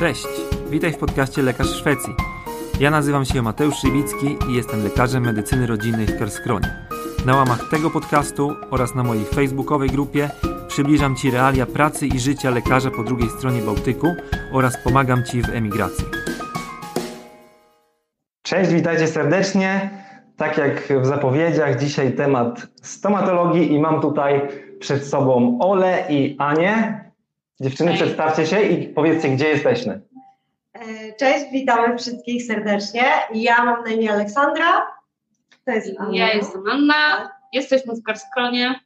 Cześć, witaj w podcaście Lekarz Szwecji. Ja nazywam się Mateusz Szywicki i jestem lekarzem medycyny rodzinnej w Kerskronie. Na łamach tego podcastu oraz na mojej facebookowej grupie przybliżam Ci realia pracy i życia lekarza po drugiej stronie Bałtyku oraz pomagam Ci w emigracji. Cześć, witajcie serdecznie. Tak jak w zapowiedziach, dzisiaj temat stomatologii i mam tutaj przed sobą Ole i Anię. Dziewczyny, Cześć. przedstawcie się i powiedzcie, gdzie jesteśmy. E, Cześć, witamy wszystkich serdecznie. Ja mam na imię Aleksandra. To jest Anna. Ja jestem Anna, jesteśmy w Karskronie,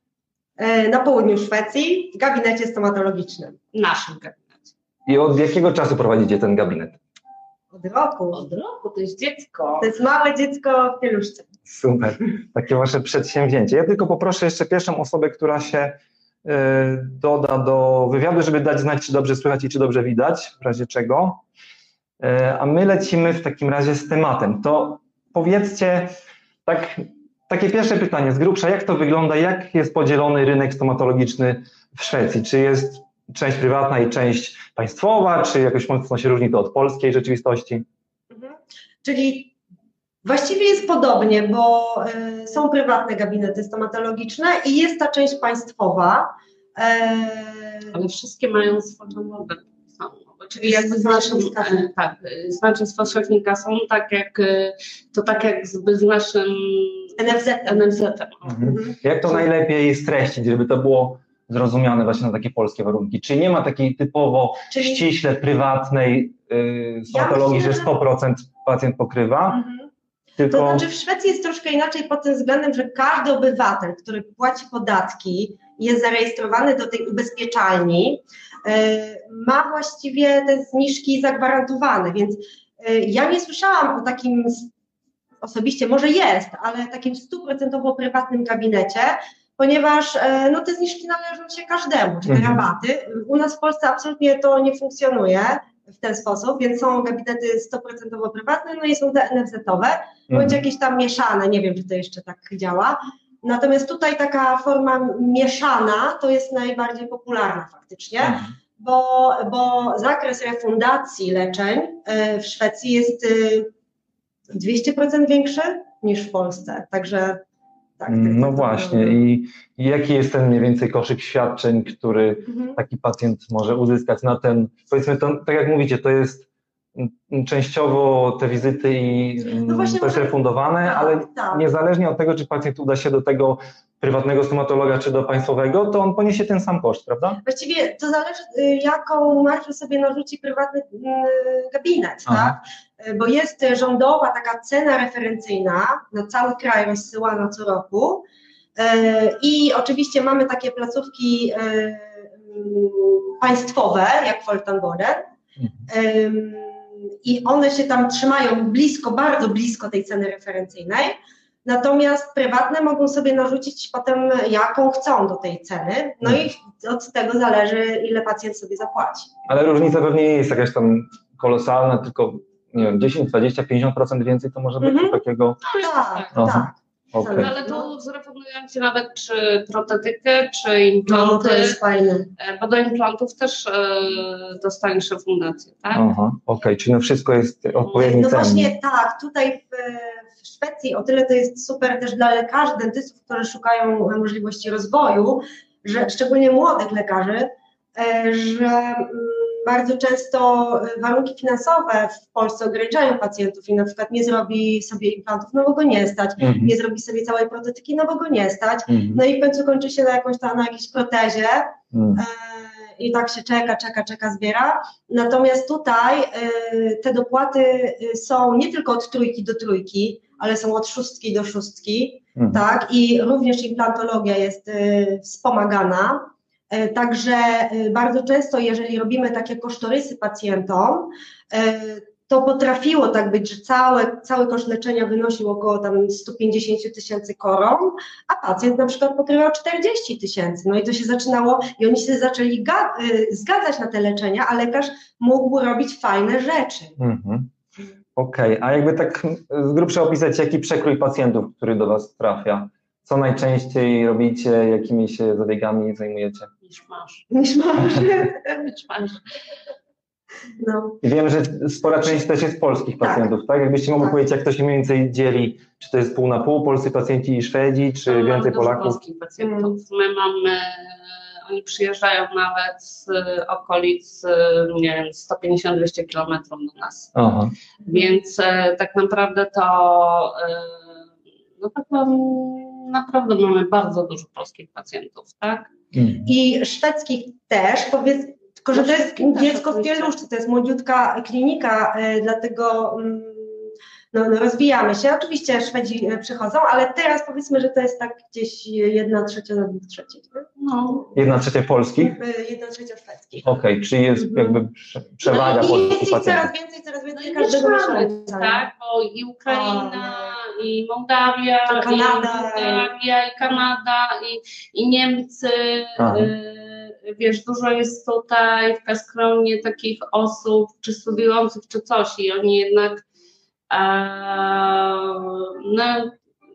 E, Na południu Szwecji, w gabinecie stomatologicznym. naszym gabinecie. I od jakiego czasu prowadzicie ten gabinet? Od roku. Od roku to jest dziecko. To jest małe dziecko w pieluszce. Super, takie wasze przedsięwzięcie. Ja tylko poproszę jeszcze pierwszą osobę, która się doda do wywiadu, żeby dać znać, czy dobrze słychać i czy dobrze widać, w razie czego. Y, a my lecimy w takim razie z tematem. To powiedzcie, tak, takie pierwsze pytanie z grubsza, jak to wygląda, jak jest podzielony rynek stomatologiczny w Szwecji? Czy jest część prywatna i część państwowa, czy jakoś mocno się różni to od polskiej rzeczywistości? Mhm. Czyli właściwie jest podobnie, bo e, są prywatne gabinety stomatologiczne i jest ta część państwowa. E, Ale wszystkie mają swoją mogę. Czyli jakby z naszym, e, tak, z pośrednika są tak jak, e, to tak jak z, naszym NFZ. NFZ-em. Mhm. Jak to najlepiej streścić, żeby to było zrozumiane właśnie na takie polskie warunki? Czy nie ma takiej typowo Czyli ściśle prywatnej yy, stomatologii, myślę, że że- 100% pacjent pokrywa, Mhm. Tylko... To znaczy w Szwecji jest troszkę inaczej pod tym względem, że każdy obywatel, który płaci podatki i jest zarejestrowany do tej ubezpieczalni, e, ma właściwie te zniżki zagwarantowane, więc e, ja nie słyszałam o takim osobiście, może jest, ale takim stuprocentowo prywatnym gabinecie, ponieważ e, no, te zniżki należą się każdemu, czy te Mhm. rabaty. U nas w Polsce absolutnie to nie funkcjonuje w ten sposób, więc są gabinety 100% prywatne, no i są te NFZ-owe, bądź Mhm. jakieś tam mieszane, nie wiem, czy to jeszcze tak działa. Natomiast tutaj taka forma mieszana to jest najbardziej popularna faktycznie, Mhm. bo, bo zakres refundacji leczeń e, w Szwecji jest e, 200% większy niż w Polsce, także tak. tak, No tak, właśnie. tak. I, I jaki jest ten mniej więcej koszyk świadczeń, który Mhm. taki pacjent może uzyskać na ten, powiedzmy, to, tak jak mówicie, to jest mm, częściowo te wizyty i No właśnie to jest może- refundowane, Tak, ale tak. niezależnie od tego, czy pacjent uda się do tego prywatnego stomatologa, czy do państwowego, to on poniesie ten sam koszt, prawda? Właściwie to zależy, y, jaką marżę sobie narzuci prywatny y, gabinet, Aha. tak? Y, Bo jest rządowa taka cena referencyjna, na cały kraj rozsyłana co roku. I oczywiście mamy takie placówki państwowe, jak Foltanboren. Ym, I one się tam trzymają blisko, bardzo blisko tej ceny referencyjnej. Natomiast prywatne mogą sobie narzucić potem jaką chcą do tej ceny. No i od tego zależy, ile pacjent sobie zapłaci. Ale różnica pewnie nie jest jakaś tam kolosalna, tylko nie wiem, 10, 20, 50% więcej to może być Mhm. takiego. Tak, Aha. tak. Okej. Tak. Ale tu zrefundują Ci nawet czy protetykę, czy No, implanty, to jest fajne. e, bo do implantów też e, dostaniesz refundację, tak? Aha, okej, czyli no wszystko jest odpowiedni No właśnie tak, tutaj w, w Szwecji o tyle to jest super też dla lekarzy, dentystów, którzy szukają możliwości rozwoju, że szczególnie młodych lekarzy, e, że mm, bardzo często e, warunki finansowe w Polsce ograniczają pacjentów i na przykład nie zrobi sobie implantów, no bo go nie stać, Mhm. nie zrobi sobie całej protetyki, no bo go nie stać, Mhm. no i w końcu kończy się na jakąś tam, na jakiejś protezie, Mhm. E, i tak się czeka, czeka, czeka, zbiera. Natomiast tutaj e, te dopłaty e, są nie tylko od trójki do trójki, ale są od szóstki do szóstki, Mhm. tak? I również implantologia jest e, wspomagana. E, Także e, bardzo często, jeżeli robimy takie kosztorysy pacjentom, e, to potrafiło tak być, że całe, cały koszt leczenia wynosił około tam 150 tysięcy koron, a pacjent na przykład pokrywał 40 tysięcy. No i to się zaczynało, i oni się zaczęli ga- zgadzać na te leczenia, a lekarz mógł robić fajne rzeczy. Mhm. Okej, a jakby tak z grubsza opisać, jaki przekrój pacjentów, który do Was trafia? Co najczęściej robicie, jakimi się zabiegami zajmujecie? Niż masz. Niż masz. Niż masz. No. Wiem, że spora część też jest polskich Tak. pacjentów, tak? Jakbyście mogli Tak. powiedzieć, jak to się mniej więcej dzieli, czy to jest pół na pół, polscy pacjenci i Szwedzi, czy Mamy więcej Polaków? polskich pacjentów. My mamy, oni przyjeżdżają nawet z okolic, nie wiem, 150-200 kilometrów do nas. Aha. Więc e, tak naprawdę to e, no tak mam, naprawdę mamy bardzo dużo polskich pacjentów, tak? Mhm. I szwedzkich też, powiedz, tylko że No to jest dziecko w pieluszce, to jest młodziutka klinika, e, dlatego mm, no, no, rozwijamy się. Oczywiście Szwedzi e, przychodzą, ale teraz powiedzmy, że to jest tak gdzieś jedna trzecia na dwóch trzecich. No, Jedna trzecia polskich? E, Jedna trzecia szwedzkich. Okej, czyli jest Mhm. jakby prze- przewaga No I jest polskich ich coraz więcej, coraz no więcej i każdego miesiąca. tak? Bo i Ukraina, O, i Mołdawia, Kanada. i Mołdawia, i Kanada, i, i Niemcy. Y, Wiesz, dużo jest tutaj w Kaskronie takich osób, czy studiujących, czy coś, i oni jednak e, no,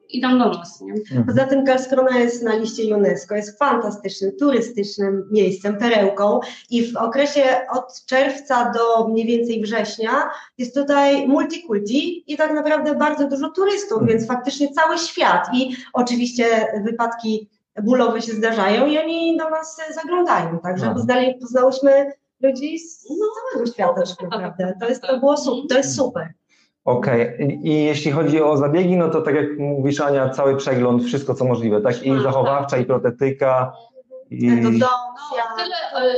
idą do nas, nie? Mhm. Poza tym Karlskrona jest na liście UNESCO, jest fantastycznym, turystycznym miejscem, perełką i w okresie od czerwca do mniej więcej września jest tutaj multikulti i tak naprawdę bardzo dużo turystów, Mhm. więc faktycznie cały świat i oczywiście wypadki bólowe się zdarzają i oni do nas zaglądają, także poznali, poznałyśmy ludzi z No, całego świata tak naprawdę, to, jest, to było to jest super. Okej, I, i jeśli chodzi o zabiegi, no to tak jak mówisz Ania, cały przegląd, wszystko co możliwe, tak? I Tak, zachowawcza, i protetyka, i... Endodoncja, No, tyle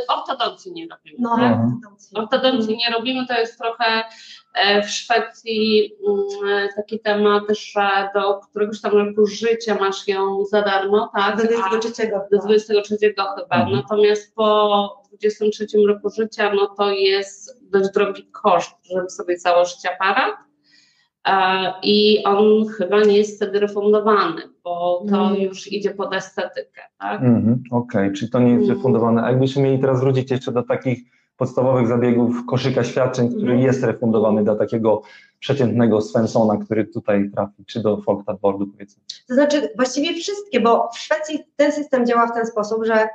ortodoncji nie robimy. no, tak? Mhm. Ortodoncji nie robimy, to jest trochę e, w Szwecji mm, taki temat, że do któregoś tam roku życia masz ją za darmo, tak? Do A 23 do 23 chyba. Mhm. Natomiast po 23 roku życia, no to jest dość drogi koszt, żeby sobie założyć aparat. E, I on chyba nie jest wtedy refundowany, bo to Mm. już idzie pod estetykę, tak? Mhm, Okej, czyli to nie jest Mhm. refundowane. A jakbyśmy mieli teraz wrócić jeszcze do takich podstawowych zabiegów koszyka świadczeń, który Mhm. jest refundowany dla takiego przeciętnego Svensona, który tutaj trafi, czy do Folkstadbordu powiedzmy. To znaczy właściwie wszystkie, bo w Szwecji ten system działa w ten sposób, że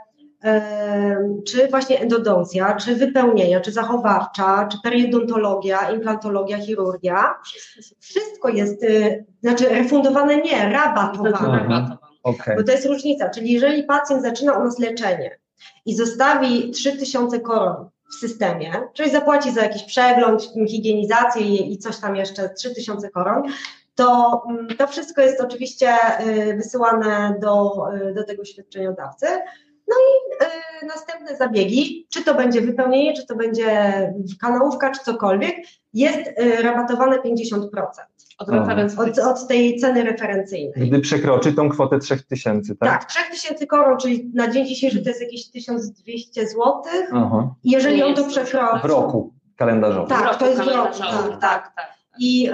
czy właśnie endodoncja, czy wypełnienia, czy zachowawcza, czy periodontologia, implantologia, chirurgia, wszystko jest, y, znaczy refundowane nie, rabatowane. Aha. Okej, Bo to jest różnica, czyli jeżeli pacjent zaczyna u nas leczenie i zostawi 3000 koron w systemie, czyli zapłaci za jakiś przegląd, higienizację i, i coś tam jeszcze, 3000 koron, to mm, to wszystko jest oczywiście y, wysyłane do, y, do tego świadczeniodawcy. No i y, następne zabiegi, czy to będzie wypełnienie, czy to będzie kanałówka, czy cokolwiek, jest y, rabatowane 50% Od od, od tej ceny referencyjnej. gdy przekroczy tą kwotę 3000, tak? Tak, 3000 koron, czyli na dzień dzisiejszy to jest jakieś 1200 zł. Aha. Jeżeli on to przekroczy. W roku kalendarzowym. Tak, roku to jest w roku, tak, tak, tak. I,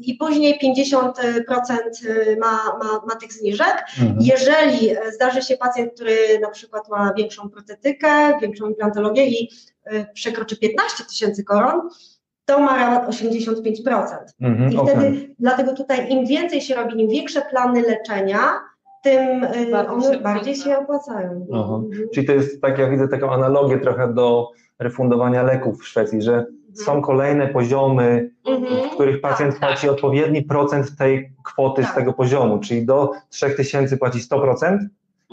I później 50% ma, ma, ma tych zniżek. Mhm. Jeżeli e, zdarzy się pacjent, który na przykład ma większą protetykę, większą implantologię i y, przekroczy 15 tysięcy koron, to ma rabat 85%. Mhm, I wtedy, dlatego tutaj im więcej się robi, im większe plany leczenia, tym Bardziej one się bardziej się opłacają. Aha. Mhm. Czyli to jest, tak ja widzę taką analogię trochę do refundowania leków w Szwecji, że są kolejne poziomy, Mhm. w których pacjent Tak, tak. płaci odpowiedni procent tej kwoty z Tak. tego poziomu, czyli do 3000 płaci 100%,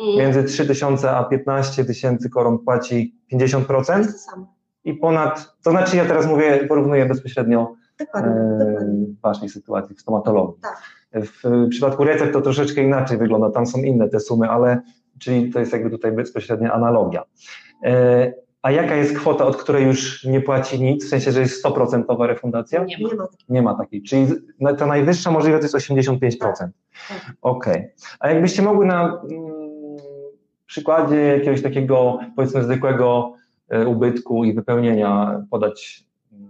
Mm. między 3000 a 15 tysięcy koron płaci To 50% jest to samo. i ponad, to znaczy ja teraz mówię, porównuję bezpośrednio Dokładnie, e, dokładnie. waszej sytuacji, w stomatologii. Tak. W przypadku recept to troszeczkę inaczej wygląda, tam są inne te sumy, ale czyli to jest jakby tutaj bezpośrednia analogia. A jaka jest kwota, od której już nie płaci nic, w sensie, że jest 100% refundacja? Nie ma. Nie ma. Takiej, czyli na- ta najwyższa możliwa to jest 85%. Tak. Okej. A jakbyście mogły na mm, przykładzie jakiegoś takiego, powiedzmy, zwykłego e, ubytku i wypełnienia podać, mm,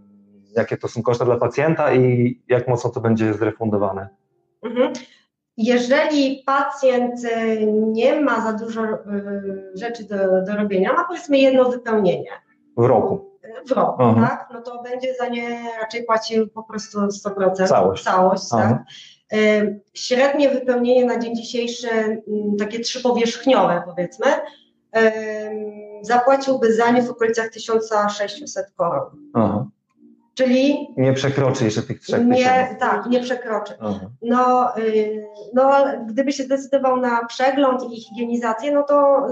jakie to są koszta dla pacjenta i jak mocno to będzie zrefundowane? Mhm. Jeżeli pacjent y, nie ma za dużo y, rzeczy do, do robienia, ma powiedzmy jedno wypełnienie W roku. w roku, Aha. tak? no to będzie za nie raczej płacił po prostu 100%. Całość. Całość, Aha. tak. Y, Średnie wypełnienie na dzień dzisiejszy, mm, takie trzypowierzchniowe powiedzmy, zapłaciłby za nie w okolicach 1600 koron. Aha. Czyli Nie przekroczy jeszcze tych 3000. nie, tak, nie przekroczy. Aha. No, y, no, gdyby się zdecydował na przegląd i higienizację, no to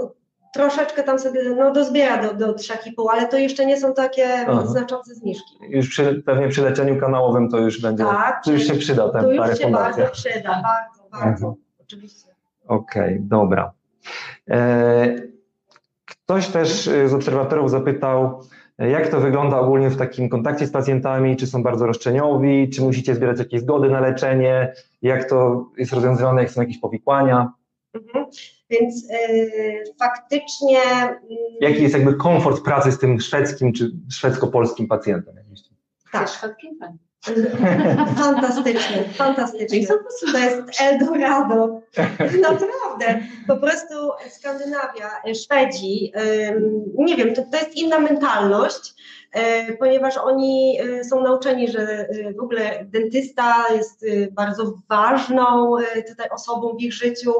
troszeczkę tam sobie no, dozbiera do, do 3,5, ale to jeszcze nie są takie Aha. znaczące zniżki. Już przy, pewnie przy leczeniu kanałowym to już będzie, Tak, to już się przyda ten, to ta już się bardzo przyda, bardzo, bardzo, Mhm. oczywiście. Okej, dobra. E, Ktoś też e, z obserwatorów zapytał, jak to wygląda ogólnie w takim kontakcie z pacjentami, czy są bardzo roszczeniowi, czy musicie zbierać jakieś zgody na leczenie, jak to jest rozwiązywane, jak są jakieś powikłania, Mhm. Więc y, faktycznie mm, jaki jest jakby komfort pracy z tym szwedzkim czy szwedzko-polskim pacjentem? tak, szwedzkim fajnie. fantastycznie, fantastycznie. To jest Eldorado. Naprawdę. Po prostu Skandynawia, Szwedzi, nie wiem, to, to jest inna mentalność, y, ponieważ oni y, są nauczeni, że y, w ogóle dentysta jest bardzo ważną tutaj osobą w ich życiu.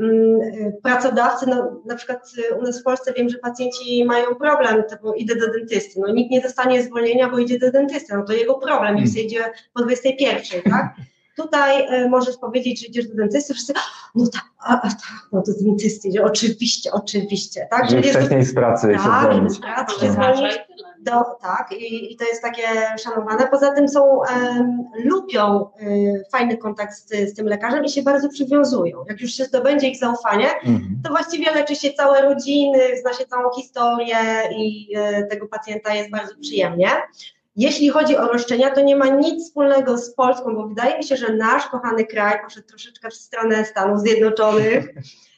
Y, Pracodawcy, no, na przykład y, u nas w Polsce wiem, że pacjenci mają problem, bo idę do dentysty. No nikt nie dostanie zwolnienia, bo idzie do dentysty. No to jego problem, niech sobie idzie po 21, tak? Tutaj e, możesz powiedzieć, że idziesz do dentysty, wszyscy, no tak, a, a tak, no do dentysty, że oczywiście, oczywiście, tak? To, wcześniej z pracy się tak, zwolnić. z pracy się zwolnić. Do, tak, i, i to jest takie szanowane. Poza tym są, em, lubią e, fajny kontakt z, z tym lekarzem i się bardzo przywiązują. Jak już się zdobędzie ich zaufanie, Mhm. to właściwie leczy się całe rodziny, zna się całą historię i e, tego pacjenta jest bardzo przyjemnie. Jeśli chodzi o roszczenia, to nie ma nic wspólnego z Polską, bo wydaje mi się, że nasz kochany kraj poszedł troszeczkę w stronę Stanów Zjednoczonych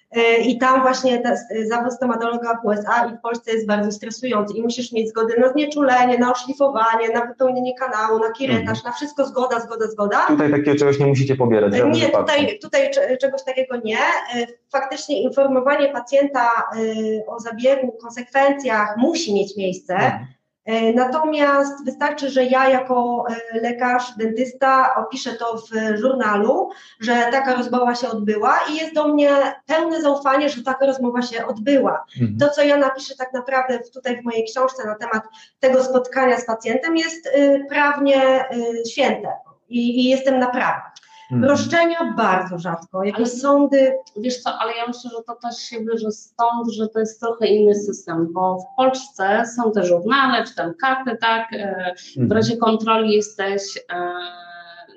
i tam właśnie ta, zawód stomatologa w USA i w Polsce jest bardzo stresujący i musisz mieć zgodę na znieczulenie, na oszlifowanie, na wypełnienie kanału, na kiretarz, na wszystko zgoda, zgoda, zgoda. Tutaj takiego czegoś nie musicie pobierać. Nie, tutaj, tutaj cze- czegoś takiego nie. E, Faktycznie informowanie pacjenta e, o zabiegu, konsekwencjach musi mieć miejsce. Mhm. E, Natomiast wystarczy, że ja jako e, lekarz, dentysta opiszę to w żurnalu, że taka rozmowa się odbyła i jest do mnie pełne zaufanie, że taka rozmowa się odbyła. Mhm. To, co ja napiszę tak naprawdę tutaj w mojej książce na temat tego spotkania z pacjentem jest y, prawnie y, święte i, i jestem na prawach. Mhm. Roszczenia bardzo rzadko, jakieś Ale- sądy, Wiesz co, ale ja myślę, że to też się bierze stąd, że to jest trochę inny system, bo w Polsce są te żurnale, czy tam karty, tak, e, w Mhm. razie kontroli jesteś, e,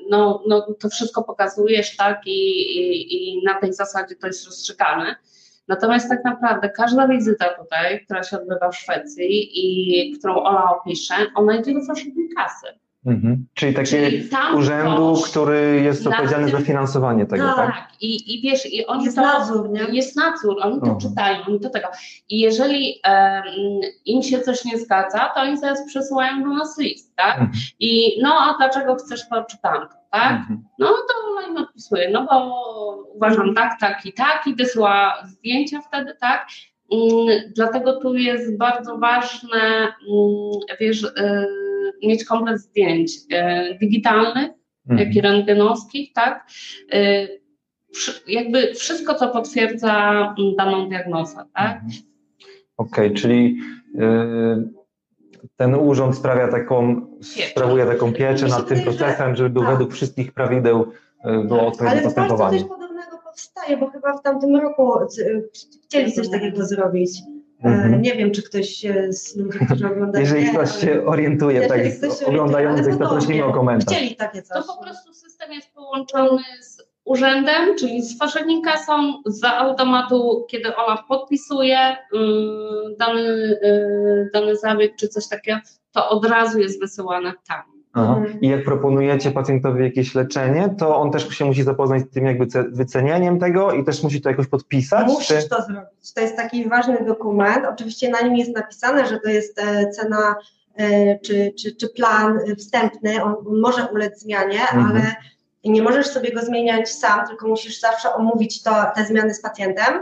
no, no to wszystko pokazujesz, tak, i, i, i na tej zasadzie to jest rozstrzygane. Natomiast tak naprawdę każda wizyta tutaj, która się odbywa w Szwecji i którą Ola opisze, ona idzie do fałszywej kasy. Mhm. Czyli takie Czyli urzędu, ktoś- który jest odpowiedzialny za finansowanie tego, tak? tak, i, i wiesz, i oni jest to, nadzór, nie? jest nadzór, oni to Mhm. czytają, oni to tego. I jeżeli em, im się coś nie zgadza, to oni zaraz przesyłają do nas list, tak? Mhm. I no, a dlaczego chcesz to czy tamto, tak? Mhm. No to ona im odpisuje, no bo uważam tak, tak i tak i wysyła zdjęcia wtedy, tak? Mm, Dlatego tu jest bardzo ważne, mm, wiesz, y, mieć komplet zdjęć y, digitalnych, jak i Mhm. rentgenowskich, tak? Wszy- Jakby wszystko, co potwierdza daną diagnozę, tak? Mhm. Okej, czyli y, ten urząd sprawia taką, sprawuje taką pieczę nad tym procesem, żeby był tak. według wszystkich prawideł było Tak, odpowiednie Ale w Polsce postępowanie. coś podobnego powstaje, bo chyba w tamtym roku chcieli coś takiego zrobić. E, Mhm. Nie wiem, czy ktoś e, z ludzi, którzy oglądają. Jeżeli wie, ktoś się orientuje, tak, ktoś się oglądających, to prosimy o komentarz. Chcieli takie To coś. po prostu system jest połączony z urzędem, czyli z fałszywą kasą, z automatu, kiedy ona podpisuje mm, dany, y, dany zabieg czy coś takiego, to od razu jest wysyłane tam. Aha. Mhm. I jak proponujecie pacjentowi jakieś leczenie, to on też się musi zapoznać z tym jakby ce- wycenieniem tego i też musi to jakoś podpisać? Musisz Czy... to zrobić. To jest taki ważny dokument. Oczywiście na nim jest napisane, że to jest e, cena e, czy, czy, czy plan wstępny. On, on może ulec zmianie, Mhm. ale nie możesz sobie go zmieniać sam, tylko musisz zawsze omówić to, te zmiany z pacjentem.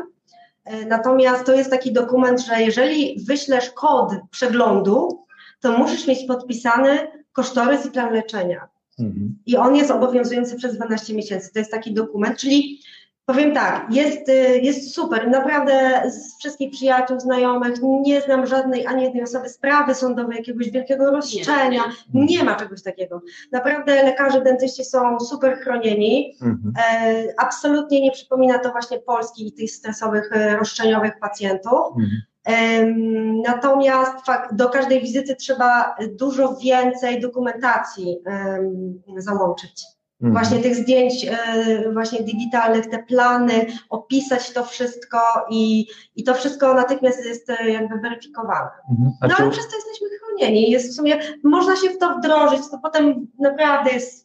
E, Natomiast to jest taki dokument, że jeżeli wyślesz kod przeglądu, to musisz mieć podpisany kosztorys i plan leczenia. Mhm. I on jest obowiązujący przez 12 miesięcy. To jest taki dokument, czyli Powiem tak, jest, y, jest super. Naprawdę z wszystkich przyjaciół, znajomych nie znam żadnej ani jednej osoby sprawy sądowej, jakiegoś wielkiego roszczenia. Nie, nie ma czegoś takiego. Naprawdę lekarze, dentyści są super chronieni. Mhm. E, absolutnie nie przypomina to właśnie Polski i tych stresowych, e, roszczeniowych pacjentów. Mhm. Natomiast do każdej wizyty trzeba dużo więcej dokumentacji załączyć. Mhm. Właśnie tych zdjęć e, właśnie digitalnych, te plany, opisać to wszystko i, i to wszystko natychmiast jest e, jakby weryfikowane. Mhm. No ale przez to jesteśmy chronieni. Jest w sumie, można się w to wdrożyć, to potem naprawdę jest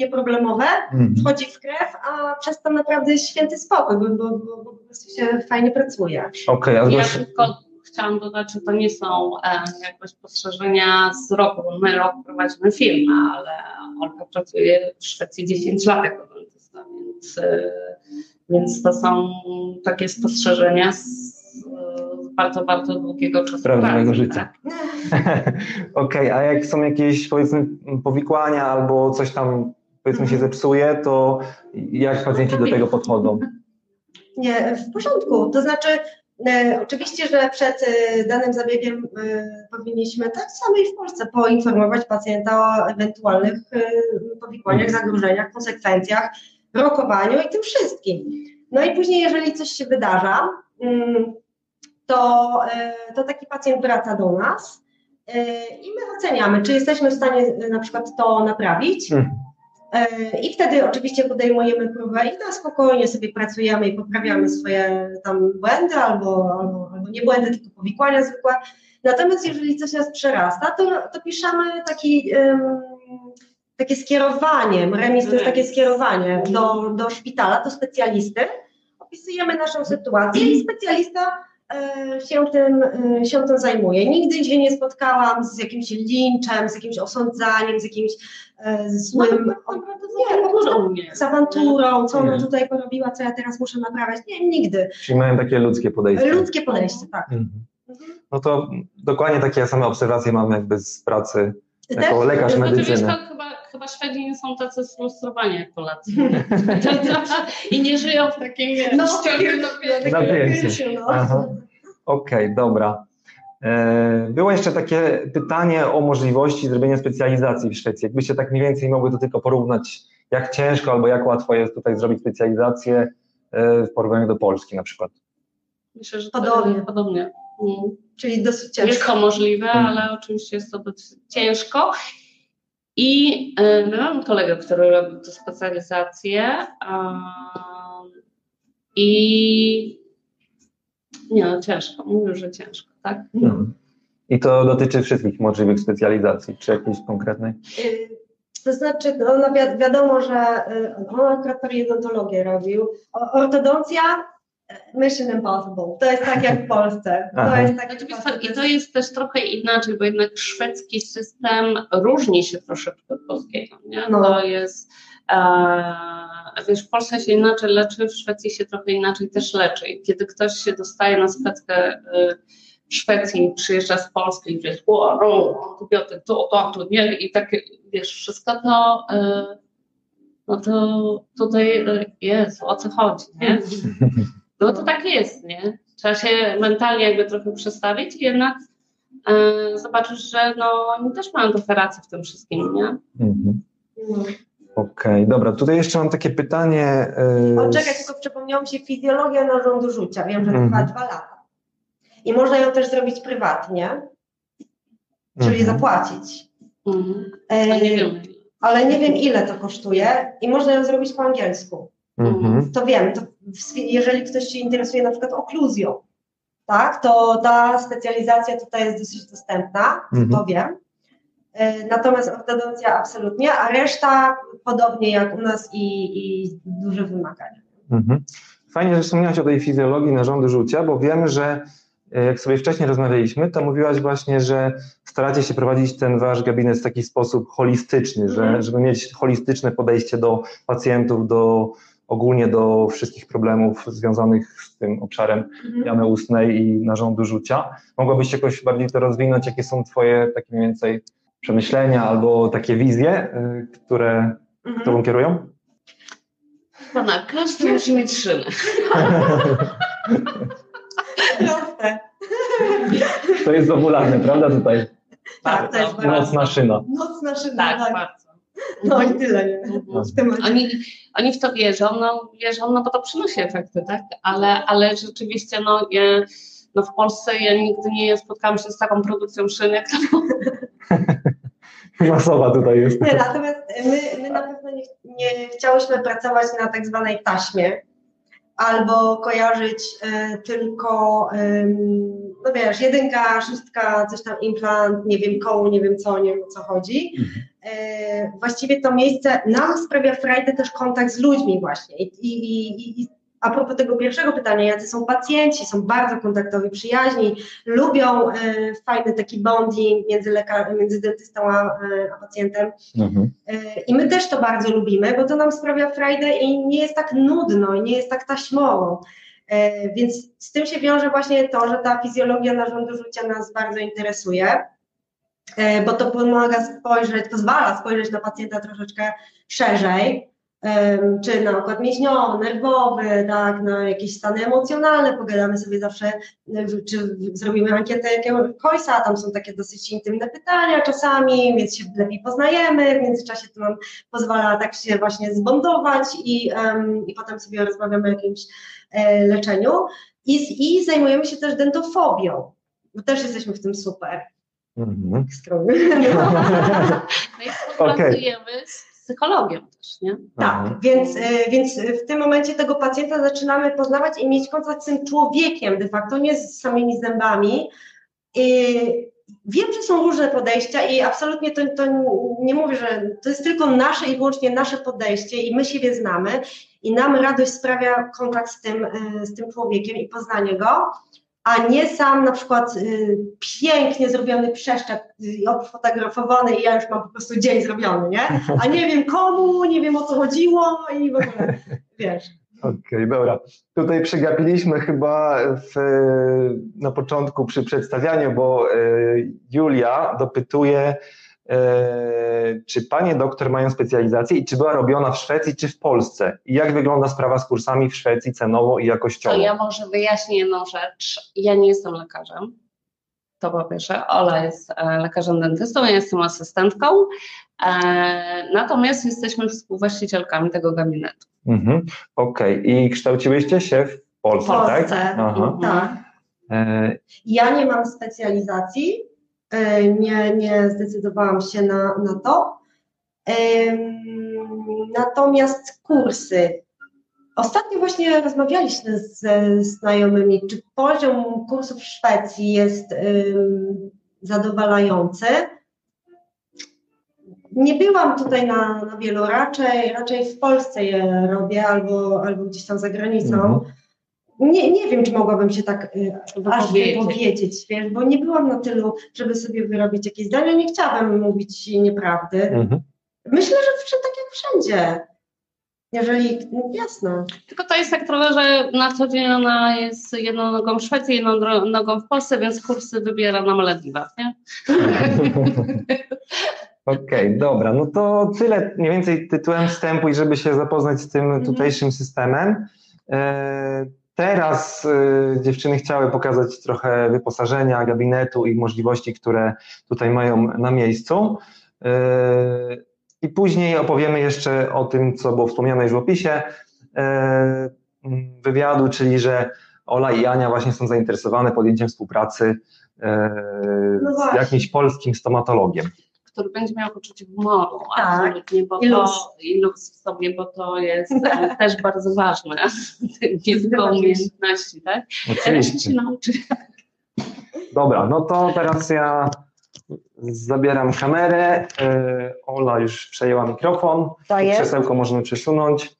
nieproblemowe, mhm. wchodzi w krew, a przez to naprawdę jest święty spokój, bo, bo, bo, bo po prostu się fajnie pracuje. Okej, okay, ja tylko chciałam dodać, że to nie są e, jakby spostrzeżenia z roku. My rok prowadzimy firmę, ale Olka pracuje w Szwecji 10 lat jako dentysta, więc, e, więc to są takie spostrzeżenia z, z bardzo, bardzo długiego czasu Prawdziwego życia. Tak. Okej, okay, a jak są jakieś powiedzmy powikłania albo coś tam powiedzmy się mhm. zepsuje, to jak pacjenci do tego podchodzą? Nie, w porządku. To znaczy, E, oczywiście, że przed e, danym zabiegiem e, powinniśmy tak samo i w Polsce poinformować pacjenta o ewentualnych powikłaniach, zagrożeniach, konsekwencjach, rokowaniu i tym wszystkim. No i później, jeżeli coś się wydarza, mm, to, to taki pacjent wraca do nas i my oceniamy, czy jesteśmy w stanie na przykład to naprawić, mhm. I wtedy oczywiście podejmujemy próbę i na spokojnie sobie pracujemy i poprawiamy swoje tam błędy albo, albo, albo nie błędy, tylko powikłania zwykłe. Natomiast jeżeli coś nas przerasta, to, to piszemy taki, um, takie skierowanie, remis to jest takie skierowanie do, do szpitala, do specjalisty. Opisujemy naszą sytuację i specjalista e, się tym, e, się tym zajmuje. Nigdy się nie spotkałam z jakimś linczem, z jakimś osądzaniem, z jakimś E, złym, no, nie, po prostu z awanturą, co ona tutaj porobiła, co ja teraz muszę naprawiać. Nie, nigdy. Czyli mają takie ludzkie podejście. Ludzkie podejście, tak. Mhm. mhm. No to dokładnie takie same obserwacje mam jakby z pracy jako lekarz medycyny. Chyba, chyba Szwedzi nie są tacy sfrustrowani jak Polacy. I nie żyją w takim no, napięciu. No. Okej, okay, dobra. E, było jeszcze takie pytanie o możliwości zrobienia specjalizacji w Szwecji. Jakbyście tak mniej więcej mogły to tylko porównać, jak ciężko albo jak łatwo jest tutaj zrobić specjalizację e, w porównaniu do Polski na przykład. Myślę, że podobnie. podobnie. Mm. Czyli dosyć ciężko. Jest to możliwe, mm. ale oczywiście jest to dosyć ciężko. I y, mam kolegę, który robi tę specjalizację i nie no, ciężko, mówił, że ciężko tak? No. I to dotyczy wszystkich możliwych specjalizacji, czy jakiejś konkretnej? Y, to znaczy, no, no wi wiadomo, że y, on akurat robił. Ortodoncja Mission Impossible. To jest tak jak w Polsce. To jest tak I to jest też trochę inaczej, bo jednak szwedzki system różni się troszeczkę od polskiego. Nie? No. To jest. E, wiesz, w Polsce się inaczej leczy, w Szwecji się trochę inaczej też leczy. I kiedy ktoś się dostaje na speckę. E, w Szwecji przyjeżdża z Polski i wiesz, o, no, antybiotyk, to, to, to, nie, i tak, wiesz, wszystko to, y, no to tutaj jest, o co chodzi, nie? No to tak jest, nie? Trzeba się mentalnie jakby trochę przestawić i jednak y, zobaczysz, że no oni też mają trochę racji w tym wszystkim, nie? Mhm. Okej, okay, dobra, tutaj jeszcze mam takie pytanie. Yy... O, czekaj, tylko przypomniało mi się fizjologia narządu rzucia. Wiem, że trwa mm. dwa lata. I można ją też zrobić prywatnie, czyli mhm. zapłacić. E, nie wiem. Ale nie wiem, ile to kosztuje i można ją zrobić po angielsku. Mhm. To wiem, to jeżeli ktoś się interesuje na przykład okluzją, tak, to ta specjalizacja tutaj jest dosyć dostępna, mhm. to wiem. E, natomiast ortodoncja absolutnie, a reszta podobnie jak u nas i, i duże wymagania. Mhm. Fajnie, że wspomniałaś o tej fizjologii narządu żółcia, bo wiemy, że E, jak sobie wcześniej rozmawialiśmy, to mówiłaś właśnie, że staracie się prowadzić ten wasz gabinet w taki sposób holistyczny, że, mhm. żeby mieć holistyczne podejście do pacjentów, do ogólnie do wszystkich problemów związanych z tym obszarem mhm. jamy ustnej i narządu rzucia. Mogłabyś jakoś bardziej to rozwinąć? Jakie są Twoje takie mniej więcej przemyślenia albo takie wizje, e, które mhm. Tobą kierują? pana, każdy musi mieć szynę. Proste. To jest obularne, prawda tutaj? Tak, bardzo. Nocna szyna. Nocna szyna, Tak, tak. No i tyle, nie? Mhm. W temacie. Oni, oni w to wierzą, no wierzą, no bo to przynosi efekty, tak? Ale, ale rzeczywiście, no, ja, no w Polsce ja nigdy nie spotkałam się z taką produkcją szynek, Masowa tutaj jest. Nie, natomiast my, my na pewno nie, nie chciałyśmy pracować na tak zwanej taśmie albo kojarzyć e, tylko, em, no wiesz, jedynka, szóstka, coś tam implant, nie wiem koło, nie wiem co, nie wiem o co chodzi. E, właściwie to miejsce nam sprawia frajdę też kontakt z ludźmi właśnie. I, i, i, a propos tego pierwszego pytania, jacy są pacjenci, są bardzo kontaktowi, przyjaźni, lubią e, fajny taki bonding między, lekar- między dentystą a, e, a pacjentem. Mhm. E, I my też to bardzo lubimy, bo to nam sprawia frajdę i nie jest tak nudno, i nie jest tak taśmowo. E, Więc z tym się wiąże właśnie to, że ta fizjologia narządu rzucia nas bardzo interesuje, e, bo to pomaga spojrzeć, pozwala spojrzeć na pacjenta troszeczkę szerzej, em, czy na układ mięśniowy, nerwowy, tak, na jakieś stany emocjonalne, pogadamy sobie zawsze, e, czy zrobimy ankietę Koysa, tam są takie dosyć intymne pytania czasami, więc się lepiej poznajemy, w międzyczasie to nam pozwala tak się właśnie zbondować i, i potem sobie rozmawiamy o jakimś e, leczeniu. I, i zajmujemy się też dentofobią, bo też jesteśmy w tym super. Mhm. No. no i współpracujemy z psychologiem też, nie? Tak, Mhm. więc, y, więc w tym momencie tego pacjenta zaczynamy poznawać i mieć kontakt z tym człowiekiem, de facto nie z samymi zębami. I wiem, że są różne podejścia i absolutnie to, to nie mówię, że to jest tylko nasze i wyłącznie nasze podejście i my siebie znamy i nam radość sprawia kontakt z tym, y, z tym człowiekiem i poznanie go, a nie sam na przykład y, pięknie zrobiony przeszczep, y, odfotografowany i ja już mam po prostu dzień zrobiony, nie? A nie wiem komu, nie wiem o co chodziło i w ogóle, wiesz. Okej, dobra. Tutaj przegapiliśmy chyba w, na początku przy przedstawianiu, bo e, Julia dopytuje, czy panie doktor mają specjalizację i czy była robiona w Szwecji, czy w Polsce? I jak wygląda sprawa z kursami w Szwecji cenowo i To jakościowo? ja może wyjaśnię jedną rzecz. Ja nie jestem lekarzem. To po pierwsze. Ola jest e, lekarzem dentystą, ja jestem asystentką. E, natomiast jesteśmy współwłaścicielkami tego gabinetu. Mhm. Okej, i kształciłyście się w Polsce, W tak? Polsce. Aha. Tak. E, Ja nie mam specjalizacji, nie, nie zdecydowałam się na, na to. Natomiast kursy. Ostatnio właśnie rozmawialiśmy ze znajomymi, czy poziom kursów w Szwecji jest zadowalający. Nie byłam tutaj na, na wielu, raczej, raczej w Polsce je robię albo, albo gdzieś tam za granicą. Mhm. Nie, nie wiem, czy mogłabym się tak y, aż Wypowiedzieć. wiesz, bo nie byłam na tylu, żeby sobie wyrobić jakieś zdania, nie chciałabym mówić nieprawdy. mhm. Myślę, że tak jak wszędzie. Jeżeli, no, jasne. Tylko to jest tak trochę, że na co dzień ona jest jedną nogą w Szwecji, jedną nogą w Polsce, więc kursy wybiera na Malediwach, nie? Okej, dobra, no to tyle mniej więcej tytułem wstępu i żeby się zapoznać z tym Mhm. tutejszym systemem. Teraz e, dziewczyny chciały pokazać trochę wyposażenia, gabinetu i możliwości, które tutaj mają na miejscu. E, I później opowiemy jeszcze o tym, co było wspomniane już w opisie m, wywiadu, czyli że Ola i Ania właśnie są zainteresowane podjęciem współpracy No z jakimś polskim stomatologiem. Który będzie miał poczucie humoru, Tak. absolutnie, bo I to luz. i luz w sobie, bo to jest e, też bardzo ważne, nie tylko umiejętności, tak? Ale się Oczywiście. nauczy. Dobra, no to teraz ja zabieram kamerę. E, Ola już przejęła mikrofon. To jest. Krzesełko możemy przesunąć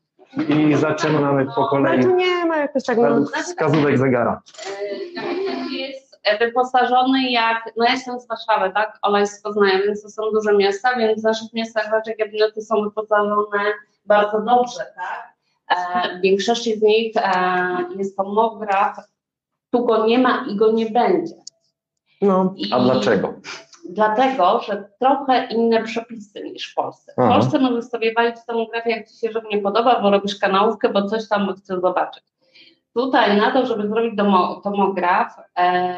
i zaczynamy po kolei tu nie ma jakoś tak. No, wskazówek zegara. E, Gabinet jest e, wyposażony jak, no ja jestem z Warszawy, tak? Ola jest z Poznania, więc to są duże miasta, więc w naszych miastach raczej gabinety są wyposażone bardzo dobrze, tak? E, w większości z nich e, jest tomograf, tu go nie ma i go nie będzie. no. I, A dlaczego? dlatego, że trochę inne przepisy niż w Polsce. W Aha. Polsce możesz sobie walić tomografię, jak ci się nie podoba, bo robisz kanałówkę, bo coś tam chcesz zobaczyć. Tutaj na to, żeby zrobić tomograf, e,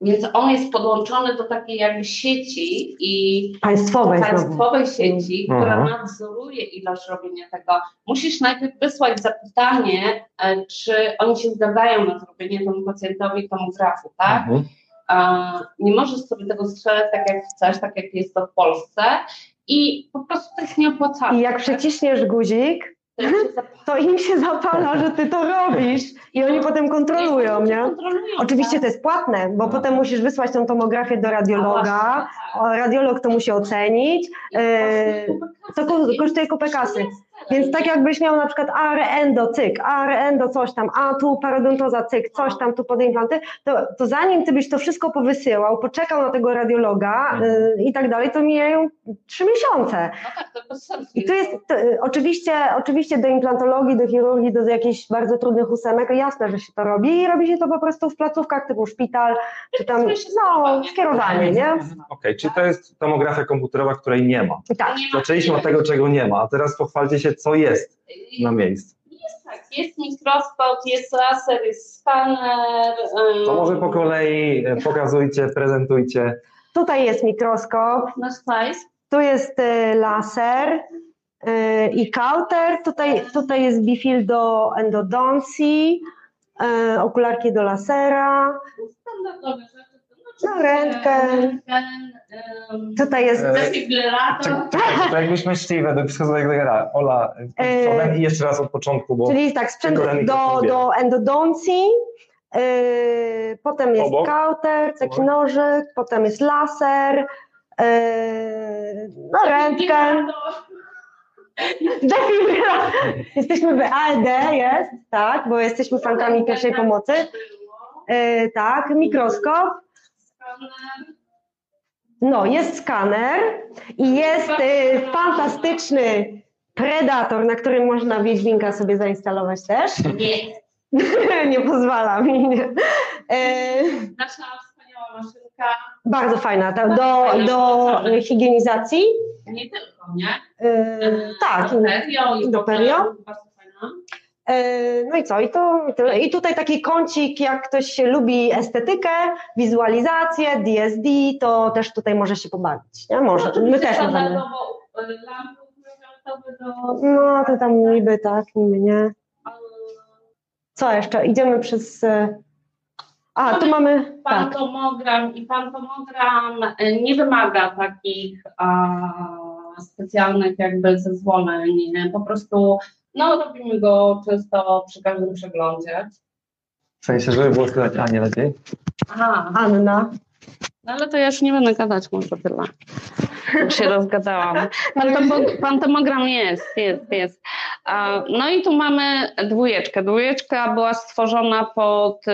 więc on jest podłączony do takiej jakby sieci i Państwowej państwowej sieci, Mhm. która nadzoruje ilość robienia tego. Musisz najpierw wysłać zapytanie, e, czy oni się zgadzają na zrobienie temu pacjentowi tomografu, tak? Mhm. A nie możesz sobie tego strzelać tak jak chcesz, tak jak jest to w Polsce i po prostu to jest nieopłacalne. I jak przyciśniesz guzik, To im się zapala, że ty to robisz i oni potem kontrolują, nie? Kontrolują, Oczywiście tak? to jest płatne, bo potem musisz wysłać tą tomografię do radiologa, tak. radiolog to musi ocenić, kupę to kosztuje kupę kasy. Więc tak jakbyś miał na przykład AR endo, cyk, AR endo, coś tam, a tu parodontoza, cyk, coś tam, tu pod implanty, to, to zanim ty byś to wszystko powysyłał, poczekał na tego radiologa Mhm. y, i tak dalej, to mijają trzy miesiące. No tak, to bez sensu. I tu jest to, y, oczywiście, oczywiście do implantologii, do chirurgii, do jakichś bardzo trudnych ósemek, jasne, że się to robi i robi się to po prostu w placówkach typu szpital, czy tam, no, skierowanie, nie? Okej, czyli to jest tomografia komputerowa, której nie ma. Tak. Zaczęliśmy od tego, czego nie ma, a teraz pochwalcie się, co jest na miejscu. Jest tak, jest mikroskop, jest laser, jest skaner. ym, To może po kolei e, pokazujcie, prezentujcie. Tutaj jest mikroskop, Nasz tu jest y, laser y, i kauter, tutaj, tutaj jest bifil do endodoncji, y, okularki do lasera, Standardowe. No, rentgen. Tutaj jest E, defibrylator. Czekaj, to jakbyśmy szli według wskazówek zegara. Ola, E, i jeszcze raz od początku, bo Czyli tak, sprzęt do, do endodoncji, yy, potem jest Obok. kauter, taki Obok. nożyk, potem jest laser, yy, no rentgen, defibrylator. Jesteśmy w ALD, jest, tak, bo jesteśmy fankami pierwszej pomocy. Yy, tak, mikroskop. No jest skaner i jest yy, fantastyczny predator, na którym można Wiedźminka sobie zainstalować też. Nie. nie pozwala mi. Nie. E, Nasza wspaniała maszynka. bardzo fajna, ta, do, do higienizacji. Nie tylko, nie? E, tak. Do perio i do perio. Bardzo fajna. E, no i co? I, to, i tyle. I tutaj taki kącik, jak ktoś lubi estetykę, wizualizację, DSD, to też tutaj może się pobawić. Nie? Może. My też możemy. Do... No to tam niby tak, niby nie. Co jeszcze? Idziemy przez. e, A, tu mamy. Tak. Pantomogram i pantomogram nie wymaga takich a, specjalnych jakby zezwoleń. Po prostu no, robimy go często przy każdym przeglądzie. w sensie, żeby było słychać Anię lepiej. Aha, Anna. no ale to ja już nie będę gadać, może tyle. Już się rozgadałam. Pantomo- Pantomogram jest, jest, jest. No i tu mamy dwójeczkę. Dwójeczka była stworzona pod, y,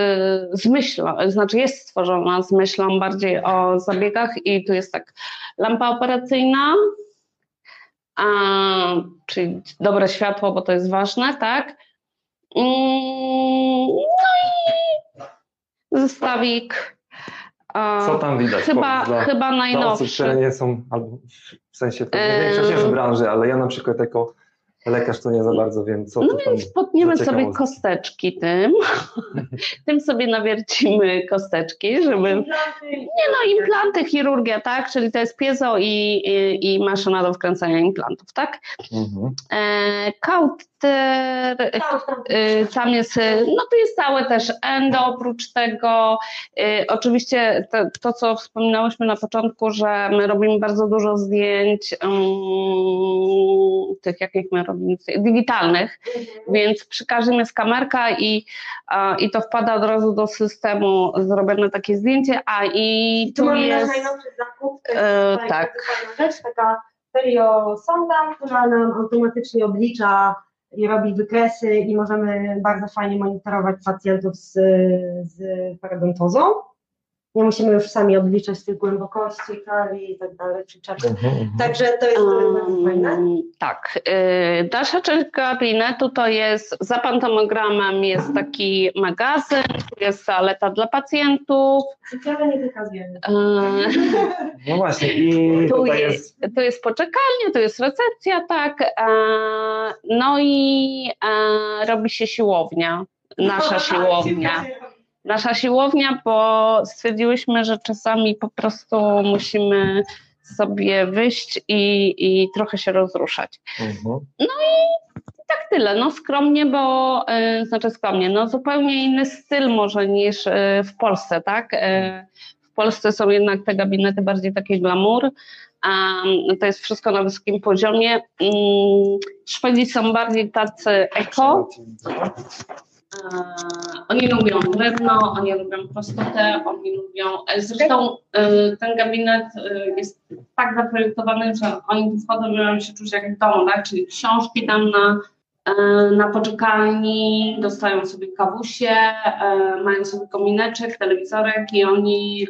z myślą, znaczy jest stworzona z myślą bardziej o zabiegach i tu jest tak lampa operacyjna, czyli dobre światło, bo to jest ważne, tak? Mm, No i zestawik. Co tam widać? Chyba, dla- chyba Dla osób, najnowszy. które nie są, albo w sensie, to Eee. większość jest w branży, ale ja na przykład jako lekarz to nie za bardzo wiem, co No więc potniemy sobie kosteczki tym. tym sobie nawiercimy kosteczki, żeby. Nie no, implanty, chirurgia, tak? Czyli to jest piezo i, i, i maszyna do wkręcania implantów, tak? Mhm. E, kauter, e, tam jest, e, no tu jest całe też endo oprócz tego. E, oczywiście to, to, co wspominałyśmy na początku, że my robimy bardzo dużo zdjęć um, tych, jakich my robimy, digitalnych, więc przy każdym jest kamerka i, i to wpada od razu do systemu zrobione takie zdjęcie, a i Tu jest... zakup, to E, jest tak. rzecz, taka perio sonda, która nam automatycznie oblicza i robi wykresy i możemy bardzo fajnie monitorować pacjentów z, z parodontozą. Nie musimy już sami obliczać tych głębokości kali i tak dalej, czy czapki. Mhm, mhm. Także to jest um, bardzo fajne. Tak. Yy, dalsza część gabinetu to jest, za pantomogramem jest taki magazyn, tu jest toaleta dla pacjentów. Ciekawe nie wykazujemy. Yy, No właśnie, i tu, tutaj jest, jest. tu jest poczekalnia, tu jest recepcja, tak. E, no i e, robi się siłownia. Nasza siłownia. Nasza siłownia, bo stwierdziłyśmy, że czasami po prostu musimy sobie wyjść i, i trochę się rozruszać. Mhm. Tak tyle, no skromnie, bo y, znaczy skromnie, no zupełnie inny styl może niż y, w Polsce, tak? Y, w Polsce są jednak te gabinety bardziej takie glamour, a to jest wszystko na wysokim poziomie. Mm, Szwedzi są bardziej tacy eko, Oni lubią drewno, oni lubią prostotę, oni lubią. e, Zresztą e, ten gabinet e, jest tak zaprojektowany, że oni tu wchodzą mają się czuć jak w domu, tak? Czyli książki tam na, na poczekalni, dostają sobie kawusie, mają sobie komineczek, telewizorek i oni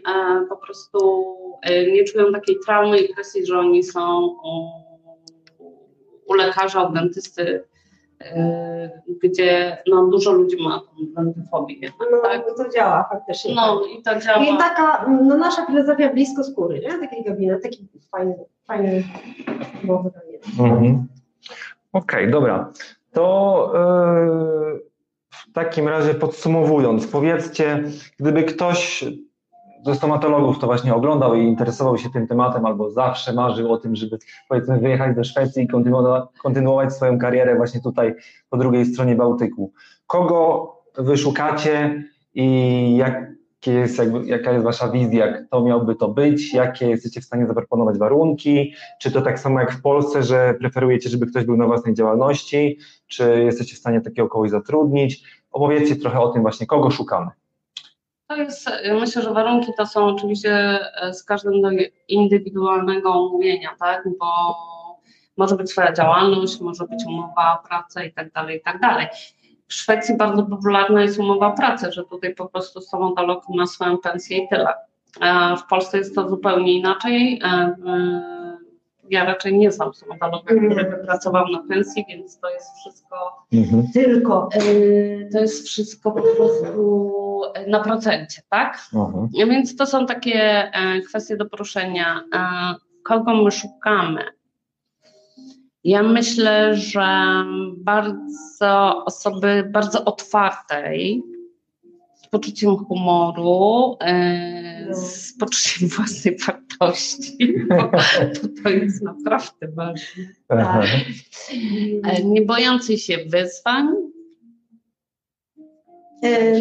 po prostu nie czują takiej traumy i presji, że oni są u, u lekarza, u dentysty gdzie no, dużo ludzi ma tą dentyfobię jednak, No, tak? to działa faktycznie. No i to działa. I taka, no nasza filozofia blisko skóry, nie? Taki gabinet, taki fajny, fajny głowy gabinet. Mhm. Okej, dobra. To yy, w takim razie podsumowując, powiedzcie, gdyby ktoś ze stomatologów to właśnie oglądał i interesował się tym tematem, albo zawsze marzył o tym, żeby powiedzmy wyjechać do Szwecji i kontynuować, swoją karierę właśnie tutaj po drugiej stronie Bałtyku. Kogo wy szukacie i jest, jaka jest wasza wizja, kto miałby to być, jakie jesteście w stanie zaproponować warunki, czy to tak samo jak w Polsce, że preferujecie, żeby ktoś był na własnej działalności, czy jesteście w stanie takiego kogoś zatrudnić? Opowiedzcie trochę o tym właśnie, kogo szukamy. To jest, y, myślę, że warunki to są oczywiście y, z każdym do indywidualnego umówienia, tak? Bo może być swoja działalność, może być umowa o pracę i tak dalej, i tak dalej. W Szwecji bardzo popularna jest umowa o pracę, że tutaj po prostu stomatolog ma swoją pensję i tyle. E, W Polsce jest to zupełnie inaczej. E, Ja raczej nie znam stomatologa, który by pracował na pensji, więc to jest wszystko Tylko. Yy, to jest wszystko po prostu na procencie, tak? Mhm. Więc to są takie e, kwestie do poruszenia. E, Kogo my szukamy? Ja myślę, że bardzo osoby bardzo otwartej, z poczuciem humoru, e, z poczuciem własnej wartości, bo, to jest naprawdę ważne. E, Nie bojącej się wyzwań,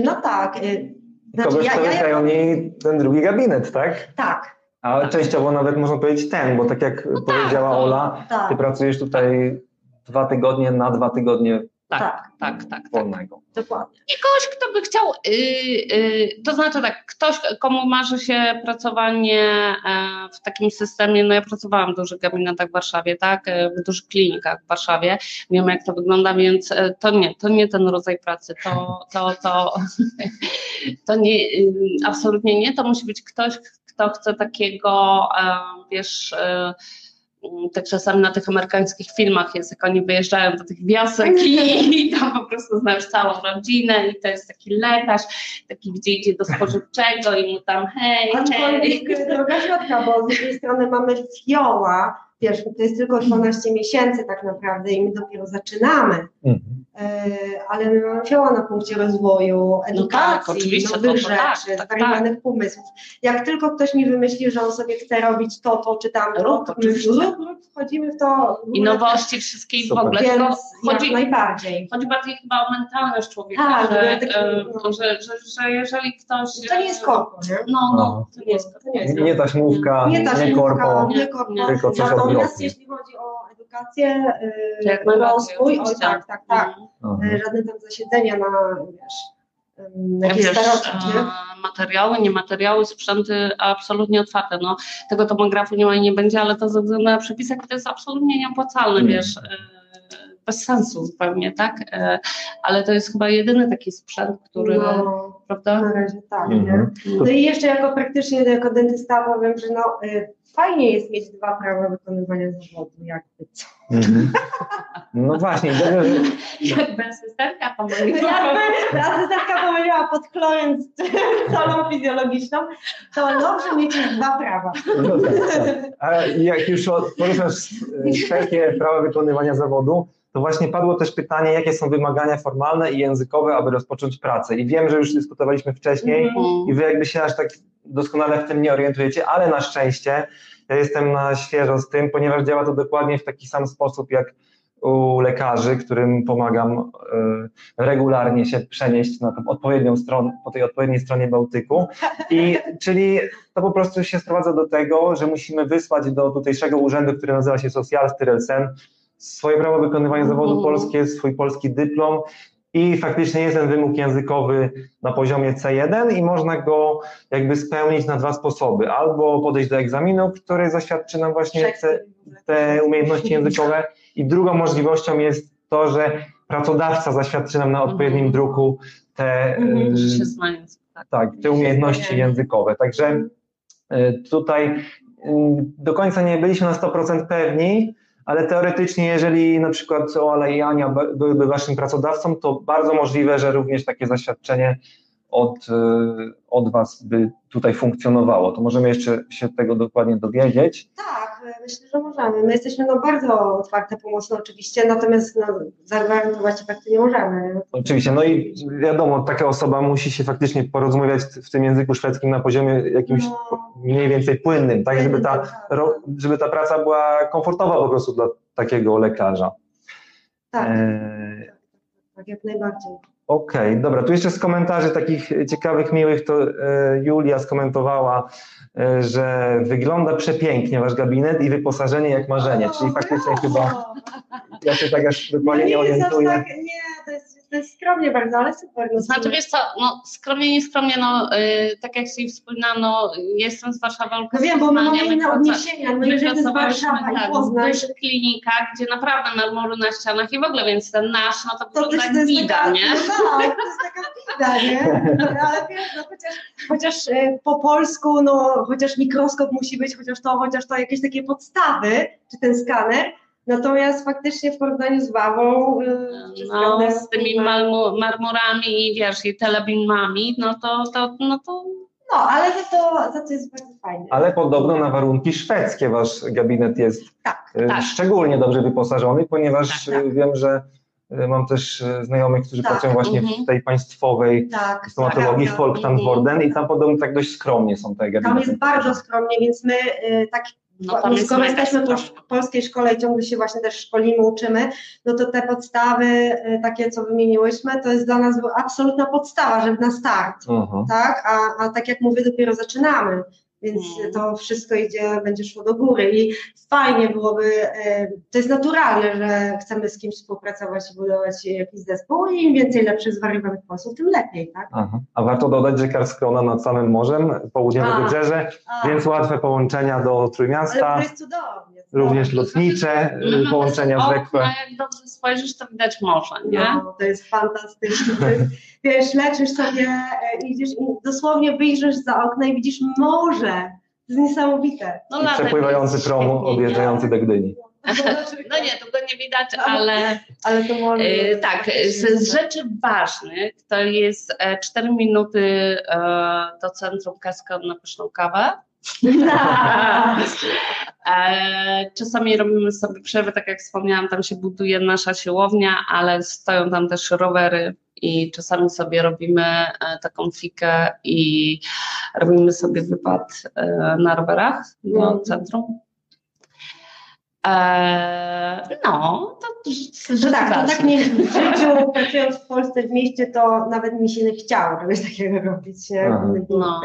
No tak. y, Znaczy, Kogoś, kto ja, ja, niej ten drugi gabinet, tak? tak, A częściowo nawet można powiedzieć ten, bo tak jak powiedziała no. Ola, ty tak, pracujesz tutaj dwa tygodnie na dwa tygodnie tak, tak, tak, tak. tak. wolnego. dokładnie. I kogoś, kto by chciał, yy, yy, to znaczy tak, ktoś, komu marzy się pracowanie e, w takim systemie, no ja pracowałam w dużych gabinetach w Warszawie, tak, e, w dużych klinikach w Warszawie, wiem jak to wygląda, więc e, to nie, to nie ten rodzaj pracy, to, to, to, to nie, yy, absolutnie nie, to musi być ktoś, kto chce takiego, wiesz, e, tak czasami na tych amerykańskich filmach jest, jak oni wyjeżdżają do tych wiosek i, i tam po prostu znasz całą rodzinę i to jest taki lekarz, taki gdzie idzie do spożywczego i mu tam hej, hej. Aczkolwiek droga środka, bo z jednej strony mamy fioła, wiesz, to jest tylko 12 miesięcy tak naprawdę i my dopiero zaczynamy, Mhm. e, ale my mamy fioła na punkcie rozwoju, edukacji, tak, oczywiście, nowych to- to tak, rzeczy, tak, zwariowanych pomysłów. Jak tylko ktoś mi wymyśli, że on sobie chce robić to, to czy tamto, Rób, to my wchodzimy w to. w I nowości wszystkie i w ogóle. Więc jak chodzi, najbardziej. chodzi bardziej chyba o mentalność człowieka, Tak, że, taki, e, no. że, że, że jeżeli ktoś... To nie jest korpo, nie? No, No. no, to nie jest To nie Nie taśmówka, Nie nie, ta korpo. nie korpo. nie, tylko coś Natomiast jeśli chodzi o edukację, najbardziej, rozwój, oj tak, tak, tak. Mhm. Yy, Żadne tam zasiedzenia na, wiesz, Wiesz, nie? e, materiały, niemateriały, sprzęty absolutnie otwarte. No, tego tomografu nie ma i nie będzie, ale to ze względu na przepisy, to jest absolutnie nieopłacalne, Mm. wiesz. Bez sensu zupełnie, tak? E, ale to jest chyba jedyny taki sprzęt, który, No, prawda? na razie tak, Mhm. nie? No i jeszcze jako praktycznie jako dentysta powiem, że no, y, fajnie jest mieć dwa prawa wykonywania zawodu, jakby co. Mhm. No właśnie, dobrze, Jakby asystentka No pomyliła. Jakby asystentka pomyliła podklojąc salą fizjologiczną, to dobrze mieć dwa prawa. no tak, tak. A jak już od- poruszasz e, kwestię prawa wykonywania zawodu, to właśnie padło też pytanie, jakie są wymagania formalne i językowe, aby rozpocząć pracę. I wiem, że już dyskutowaliśmy wcześniej Mhm. i wy jakby się aż tak doskonale w tym nie orientujecie, ale na szczęście ja jestem na świeżo z tym, ponieważ działa to dokładnie w taki sam sposób jak u lekarzy, którym pomagam e, regularnie się przenieść na tą odpowiednią stronę, po tej odpowiedniej stronie Bałtyku. I czyli to po prostu się sprowadza do tego, że musimy wysłać do tutejszego urzędu, który nazywa się Social Styrelsen, swoje prawo wykonywania zawodu Mhm. polskie, swój polski dyplom i faktycznie jest ten wymóg językowy na poziomie C1 i można go jakby spełnić na dwa sposoby. Albo podejść do egzaminu, który zaświadczy nam właśnie te, umiejętności językowe i drugą możliwością jest to, że pracodawca zaświadczy nam na odpowiednim Mhm. druku te, Mhm, y. Tak. tak, te umiejętności językowe. Także y, tutaj y, do końca nie byliśmy na 100% pewni, ale teoretycznie, jeżeli na przykład Ola i Ania by- byłyby waszym pracodawcą, to bardzo możliwe, że również takie zaświadczenie od, y, od was by tutaj funkcjonowało. To możemy jeszcze się tego dokładnie dowiedzieć. Tak, myślę, że możemy. My jesteśmy no, bardzo otwarte, pomocne oczywiście, natomiast no, zagwarantować efektu nie możemy. Oczywiście, no i wiadomo, taka osoba musi się faktycznie porozmawiać w tym języku szwedzkim na poziomie jakimś No, mniej więcej płynnym, tak, żeby ta tak, ro, żeby ta praca była komfortowa po prostu dla takiego lekarza. tak, E, tak, jak najbardziej. Okej, dobra, tu jeszcze z komentarzy takich ciekawych, miłych, to e, Julia skomentowała, e, że wygląda przepięknie wasz gabinet i wyposażenie jak marzenie, czyli faktycznie chyba ja się tak aż dokładnie nie No jest aż orientuję. Tak, nie, to jest, to jest skromnie bardzo, ale super. No, Znaczy wiesz co, no skromnie, nie skromnie, no y, tak jak sobie wspominałam, no jestem z Warszawą. no wiem, bo my mamy inne odniesienia, no My jeżeli to jest pracowaliśmy Warszawa tak, i Poznań, w dużych klinikach, gdzie naprawdę marmury na ścianach i w ogóle, więc ten nasz, no to, tak to jest bida, nie? No tak, to jest taka bida, nie? No, ale wiesz, no chociaż, chociaż e, po polsku, no chociaż mikroskop musi być, chociaż to, chociaż to jakieś takie podstawy, czy ten skaner, natomiast faktycznie w porównaniu z Wawą, czy No, z tymi marmurami i wiesz, i telebimami, no to, to, no to No, ale za to, za to jest bardzo fajne. Ale podobno na warunki szwedzkie wasz gabinet jest Tak, e, tak. szczególnie dobrze wyposażony, ponieważ Tak, tak. e, wiem, że mam też znajomych, którzy Tak, pracują właśnie mhm. w tej państwowej tak. stomatologii w tak, Folktandborden i tam podobno tak dość skromnie są te gabinety. Tam jest bardzo skromnie, więc my y, tak no tam skoro jesteśmy po sz- polskiej szkole i ciągle się właśnie też szkolimy, uczymy, no to te podstawy, y, takie co wymieniłyśmy, to jest dla nas absolutna podstawa, żeby na start, Mhm. tak? A, a tak jak mówię, dopiero zaczynamy, więc Mm. to wszystko idzie, będzie szło do góry i fajnie byłoby, y, to jest naturalne, że chcemy z kimś współpracować i budować jakiś zespół i im więcej lepszych zwariowanych posłów, tym lepiej, tak? Aha. A warto dodać, że Karskrona nad samym morzem, południowe wybrzeże, więc łatwe połączenia do ale Trójmiasta, to jest cudownie. Również lotnicze, y, No, połączenia z zwykłe. okna, jak dobrze spojrzysz, to widać morze, nie? No, to jest fantastyczne. To jest, wiesz, leczysz sobie, e, idziesz i dosłownie wyjrzysz za okno i widzisz morze. To jest niesamowite. No, I przepływający jest prom świetnie, odjeżdżający do Gdyni. No nie, tego nie widać, ale Ale to morze. e, tak, z, z rzeczy ważnych to jest e, 4 minuty e, do centrum Kaskad na pyszną kawę. E, Czasami robimy sobie przerwy, tak jak wspomniałam, tam się buduje nasza siłownia, ale stoją tam też rowery i czasami sobie robimy e, taką fikę i robimy sobie wypad e, na rowerach do Mhm. centrum. E, no, to To rzeczy tak, to tak nie w życiu, pracując w Polsce w mieście, to nawet mi się nie chciało czegoś takiego robić. Nie? No.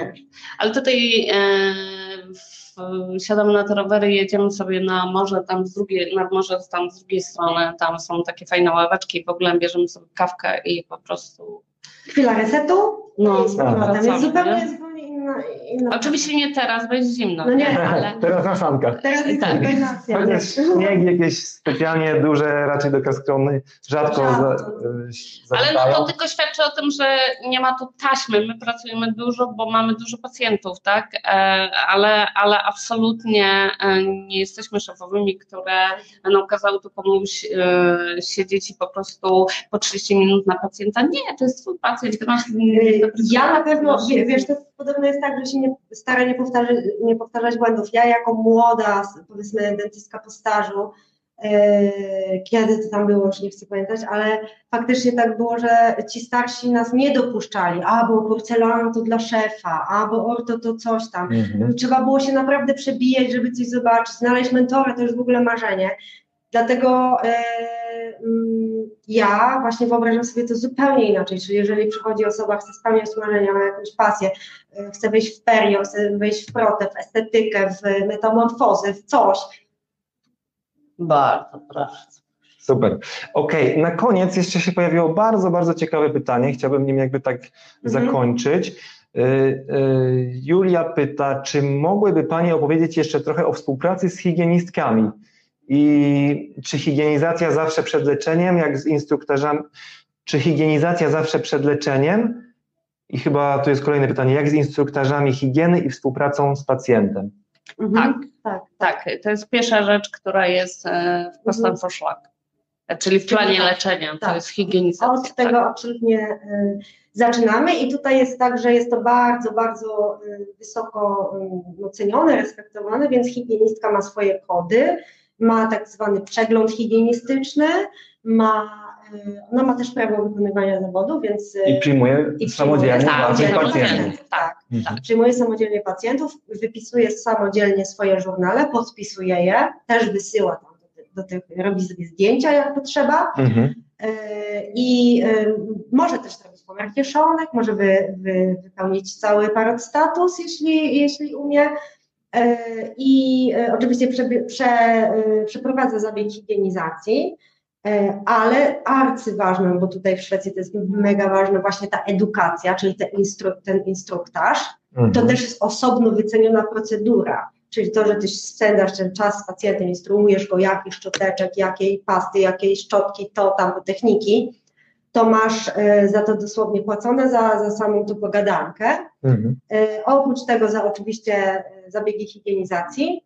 Ale tutaj e, w, siadamy na te rowery, jedziemy sobie na morze, tam z drugiej, nad morze tam z drugiej strony, tam są takie fajne ławeczki i w ogóle bierzemy sobie kawkę i po prostu Chwila resetu no, i z powrotem. wracamy, Jest zupełnie, nie? zupełnie inna, inna. Oczywiście nie teraz, bo jest zimno, No nie, ale Teraz na sankach. Teraz jest Tak. Chociaż śnieg jakieś specjalnie duże, raczej do kaskrony rzadko za, Rzadko. y, Ale no to tylko świadczy o tym, że nie ma tu taśmy. My pracujemy dużo, bo mamy dużo pacjentów, tak? E, Ale, ale absolutnie e, nie jesteśmy szefowymi, które będą kazały tu komuś e, siedzieć i po prostu po 30 minut na pacjenta. Nie, to jest twój pacjent. ty masz- Ja na pewno, wie- wiesz, to podobno jest tak, że się nie, stara nie, powtarzać, nie powtarzać błędów. Ja jako młoda, powiedzmy dentystka po stażu, e, kiedy to tam było, już nie chcę pamiętać, ale faktycznie tak było, że ci starsi nas nie dopuszczali, a bo porcelana to dla szefa, a bo orto to coś tam. Mhm. Trzeba było się naprawdę przebijać, żeby coś zobaczyć, znaleźć mentora to już w ogóle marzenie. Dlatego e, ja właśnie wyobrażam sobie to zupełnie inaczej, czyli jeżeli przychodzi osoba, chce spełniać marzenia, ma jakąś pasję, e, chce wejść w perio, chce wejść w protę, w estetykę, w metamorfozę, w coś, Bardzo proszę. Super. Okej, na koniec jeszcze się pojawiło bardzo, bardzo ciekawe pytanie. Chciałbym nim jakby tak zakończyć. Y, y, Julia pyta, czy mogłyby Pani opowiedzieć jeszcze trochę o współpracy z higienistkami? I czy higienizacja zawsze przed leczeniem, jak z instruktorzami, czy higienizacja zawsze przed leczeniem? I chyba tu jest kolejne pytanie, jak z instruktorzami higieny i współpracą z pacjentem? Mhm. tak. Tak, to jest pierwsza rzecz, która jest e, w postęposzlak, czyli w planie leczenia, to Tak. jest higienizacja. Od tego absolutnie y, zaczynamy i tutaj jest tak, że jest to bardzo, bardzo y, wysoko y, cenione, respektowane, więc higienistka ma swoje kody, ma tak zwany przegląd higienistyczny, ma, y, ona ma też prawo wykonywania zawodu, więc y, I przyjmuje i samodzielnie przyjmuje własnych samodzielnie pacjentów. Tak, Mhm. przyjmuje samodzielnie pacjentów, wypisuje samodzielnie swoje żurnale, podpisuje je, też wysyła tam do, do tych, robi sobie zdjęcia jak potrzeba, Mhm. E, I e, może też zrobić pomiar kieszonek, może wy, wy, wypełnić cały parot status, jeśli, jeśli umie. E, I e, oczywiście prze, prze, przeprowadza zabieg higienizacji, e, ale arcyważną, bo tutaj w Szwecji to jest mega ważne, właśnie ta edukacja, czyli te instru, ten instruktaż, to Mhm. też jest osobno wyceniona procedura. Czyli to, że ty spędzasz ten czas z pacjentem, instruujesz go, jakich szczoteczek, jakiej pasty, jakiej szczotki, to tam, techniki, to masz e, za to dosłownie płacone za, za samą tą pogadankę. Mhm. E, oprócz tego za oczywiście e, zabiegi higienizacji.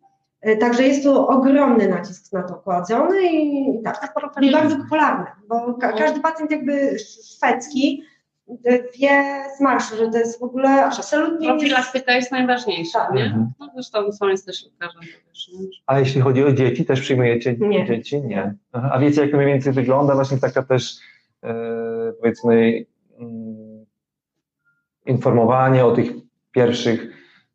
Także jest tu ogromny nacisk na to kładzony i, i tak. I bardzo popularne, bo ka- każdy pacjent jakby szwedzki wie z marszu, że to jest w ogóle absolutnie nie Profilaktyka jest najważniejsza, Tak. nie? Mhm. No zresztą sam jesteś lekarzem, nie? A jeśli chodzi o dzieci, też przyjmujecie Nie. dzieci? Nie. Aha. A wiecie, jak to mniej więcej wygląda? Właśnie taka też, powiedzmy, mm, informowanie o tych pierwszych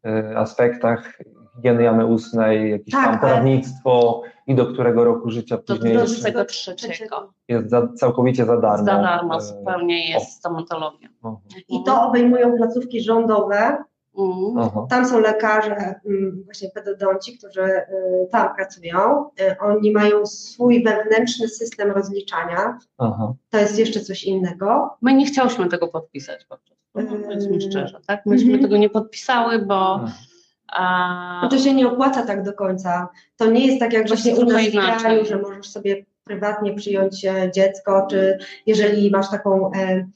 e, aspektach higieny jamy ustnej, jakieś Tak, tam ale- poradnictwo i do którego roku życia Do później jest, 23. jest za, całkowicie za darmo. Za darmo E, zupełnie jest stomatologia. o, I to obejmują placówki rządowe. Mhm. aha. Tam są lekarze, mm, właśnie pedodonci, którzy y, tam pracują. Y, Oni mają swój wewnętrzny system rozliczania. Aha. To jest jeszcze coś innego. My nie chciałyśmy tego podpisać po prostu. No, powiedzmy szczerze, tak? Myśmy Mhm. tego nie podpisały, bo Mhm. a, to się nie opłaca tak do końca. To nie jest tak jak To właśnie u nas w kraju, że możesz sobie prywatnie przyjąć e, dziecko, czy jeżeli masz taką e,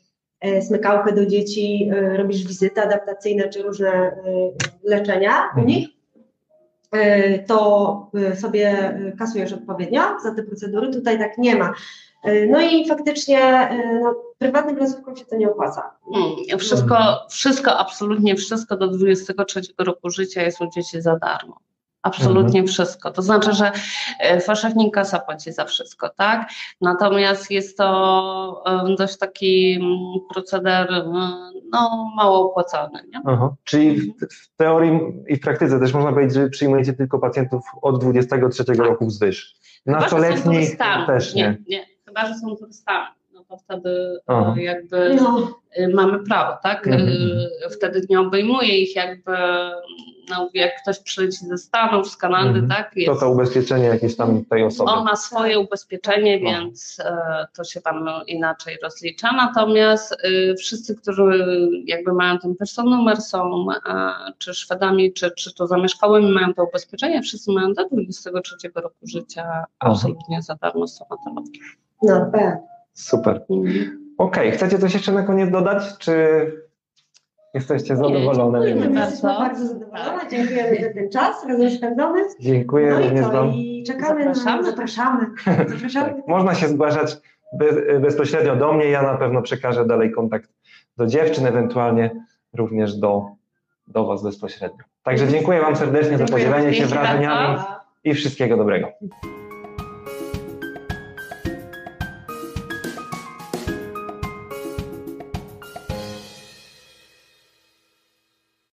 smykałkę do dzieci, e, robisz wizyty adaptacyjne, czy różne e, leczenia u Mhm. nich, e, to e, sobie e, kasujesz odpowiednio za te procedury. Tutaj tak nie ma. E, No i faktycznie e, no, prywatnym placówkom się to nie opłaca. mm, wszystko, wszystko, absolutnie wszystko do 23 roku życia jest u dzieci za darmo. Absolutnie wszystko. To znaczy, że e, faszownik kasa płaci za wszystko, tak? Natomiast jest to e, dość taki mm, proceder e, no, mało opłacalny. Nie? Aha. Czyli w, w teorii i w praktyce też można powiedzieć, że przyjmujecie tylko pacjentów od 23 roku wzwyż. Tak. Że są Nastoletni też nie. nie. Chyba, że są turystami. To wtedy Aha. e, jakby No, y, mamy prawo, tak? Y, Mhm. Wtedy nie obejmuje ich jakby, no, jak ktoś przyleci ze Stanów, z Kanady, Mhm. tak? To Jest, to ubezpieczenie jakieś tam tej osoby. on ma swoje ubezpieczenie, No. więc e, to się tam inaczej rozlicza. Natomiast wszyscy, którzy jakby mają ten person numer, są e, czy Szwedami, czy, czy to zamieszkałymi, mają to ubezpieczenie, wszyscy mają do 23 roku życia absolutnie za darmo stomatologię. no, tak. Super. Okej, chcecie coś jeszcze na koniec dodać, czy jesteście zadowolone? dziękuję Jesteśmy bardzo. bardzo zadowolone, dziękujemy za ten czas razem spędzony. Dziękuję No i również co, Wam. i czekamy Zapraszamy. na, zapraszamy. Zapraszamy. Tak, można się zgłaszać be, bezpośrednio do mnie, ja na pewno przekażę dalej kontakt do dziewczyn, ewentualnie również do, do Was bezpośrednio. Także dziękuję Wam serdecznie za Dziękuję. podzielenie się wrażeniami bardzo. i wszystkiego dobrego.